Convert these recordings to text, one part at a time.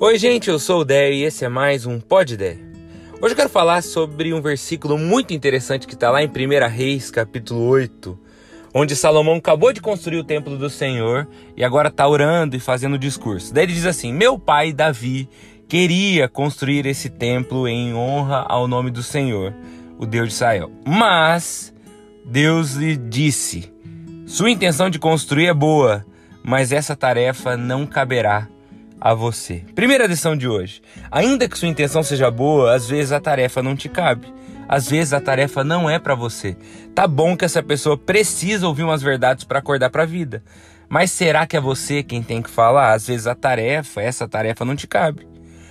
Oi, gente, eu sou o Dé e esse é mais um Pod Dé. Hoje eu quero falar sobre um versículo muito interessante que está lá em 1 Reis, capítulo 8, onde Salomão acabou de construir o templo do Senhor e agora está orando e fazendo discurso. Daí ele diz assim: Meu pai Davi queria construir esse templo em honra ao nome do Senhor, o Deus de Israel. Mas Deus lhe disse: Sua intenção de construir é boa, mas essa tarefa não caberá a você. Primeira lição de hoje. Ainda que sua intenção seja boa, às vezes a tarefa não te cabe. Às vezes a tarefa não é para você. Tá bom que essa pessoa precisa ouvir umas verdades para acordar para a vida. Mas será que é você quem tem que falar? Às vezes a tarefa, essa tarefa não te cabe.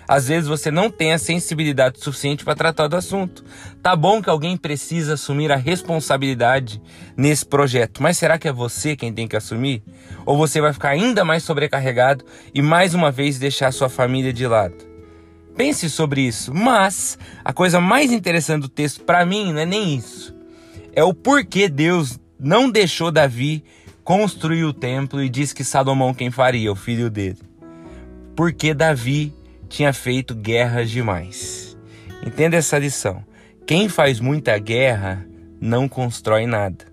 Às vezes você não tem a sensibilidade suficiente para tratar do assunto. Tá bom que alguém precisa assumir a responsabilidade nesse projeto, mas será que é você quem tem que assumir? Ou você vai ficar ainda mais sobrecarregado e mais uma vez deixar sua família de lado? Pense sobre isso, mas a coisa mais interessante do texto para mim não é nem isso. É o porquê Deus não deixou Davi construir o templo e disse que Salomão quem faria, o filho dele. Porque Davi tinha feito guerras demais. Entenda essa lição. Quem faz muita guerra não constrói nada.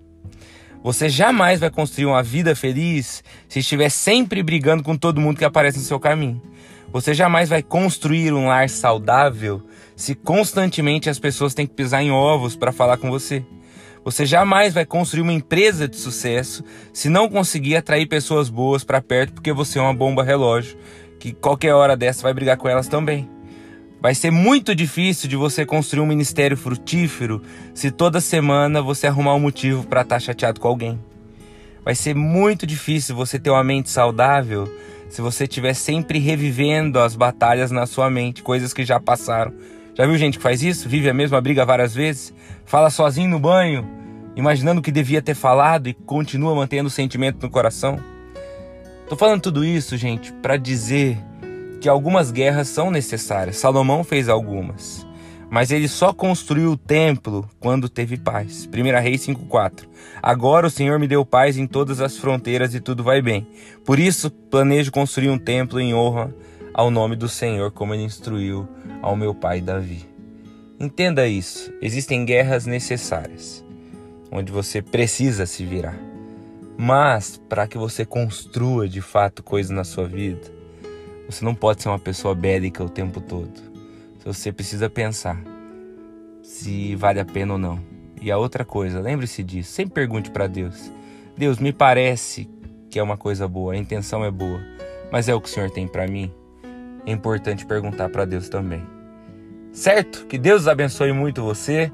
Você jamais vai construir uma vida feliz se estiver sempre brigando com todo mundo que aparece no seu caminho. Você jamais vai construir um lar saudável se constantemente as pessoas têm que pisar em ovos para falar com você. Você jamais vai construir uma empresa de sucesso se não conseguir atrair pessoas boas para perto porque você é uma bomba relógio que qualquer hora dessa vai brigar com elas também. Vai ser muito difícil de você construir um ministério frutífero se toda semana você arrumar um motivo para estar tá chateado com alguém. Vai ser muito difícil você ter uma mente saudável se você estiver sempre revivendo as batalhas na sua mente, coisas que já passaram. Já viu gente que faz isso? Vive a mesma briga várias vezes? Fala sozinho no banho, imaginando o que devia ter falado e continua mantendo o sentimento no coração? Tô falando tudo isso, gente, para dizer que algumas guerras são necessárias. Salomão fez algumas, mas ele só construiu o templo quando teve paz. 1 Reis 5:4. Agora o Senhor me deu paz em todas as fronteiras e tudo vai bem. Por isso planejo construir um templo em honra ao nome do Senhor, como ele instruiu ao meu pai Davi. Entenda isso. Existem guerras necessárias, onde você precisa se virar. Mas para que você construa de fato coisas na sua vida, você não pode ser uma pessoa bélica o tempo todo. Você precisa pensar se vale a pena ou não. E a outra coisa, lembre-se disso, sempre pergunte para Deus: Deus, me parece que é uma coisa boa, a intenção é boa, mas é o que o Senhor tem para mim? É importante perguntar para Deus também. Certo? Que Deus abençoe muito você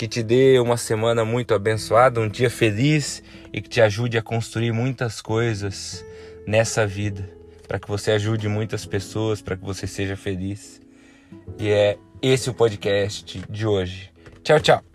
que te dê uma semana muito abençoada, um dia feliz e que te ajude a construir muitas coisas nessa vida, para que você ajude muitas pessoas, para que você seja feliz. E é esse o podcast de hoje. Tchau, tchau.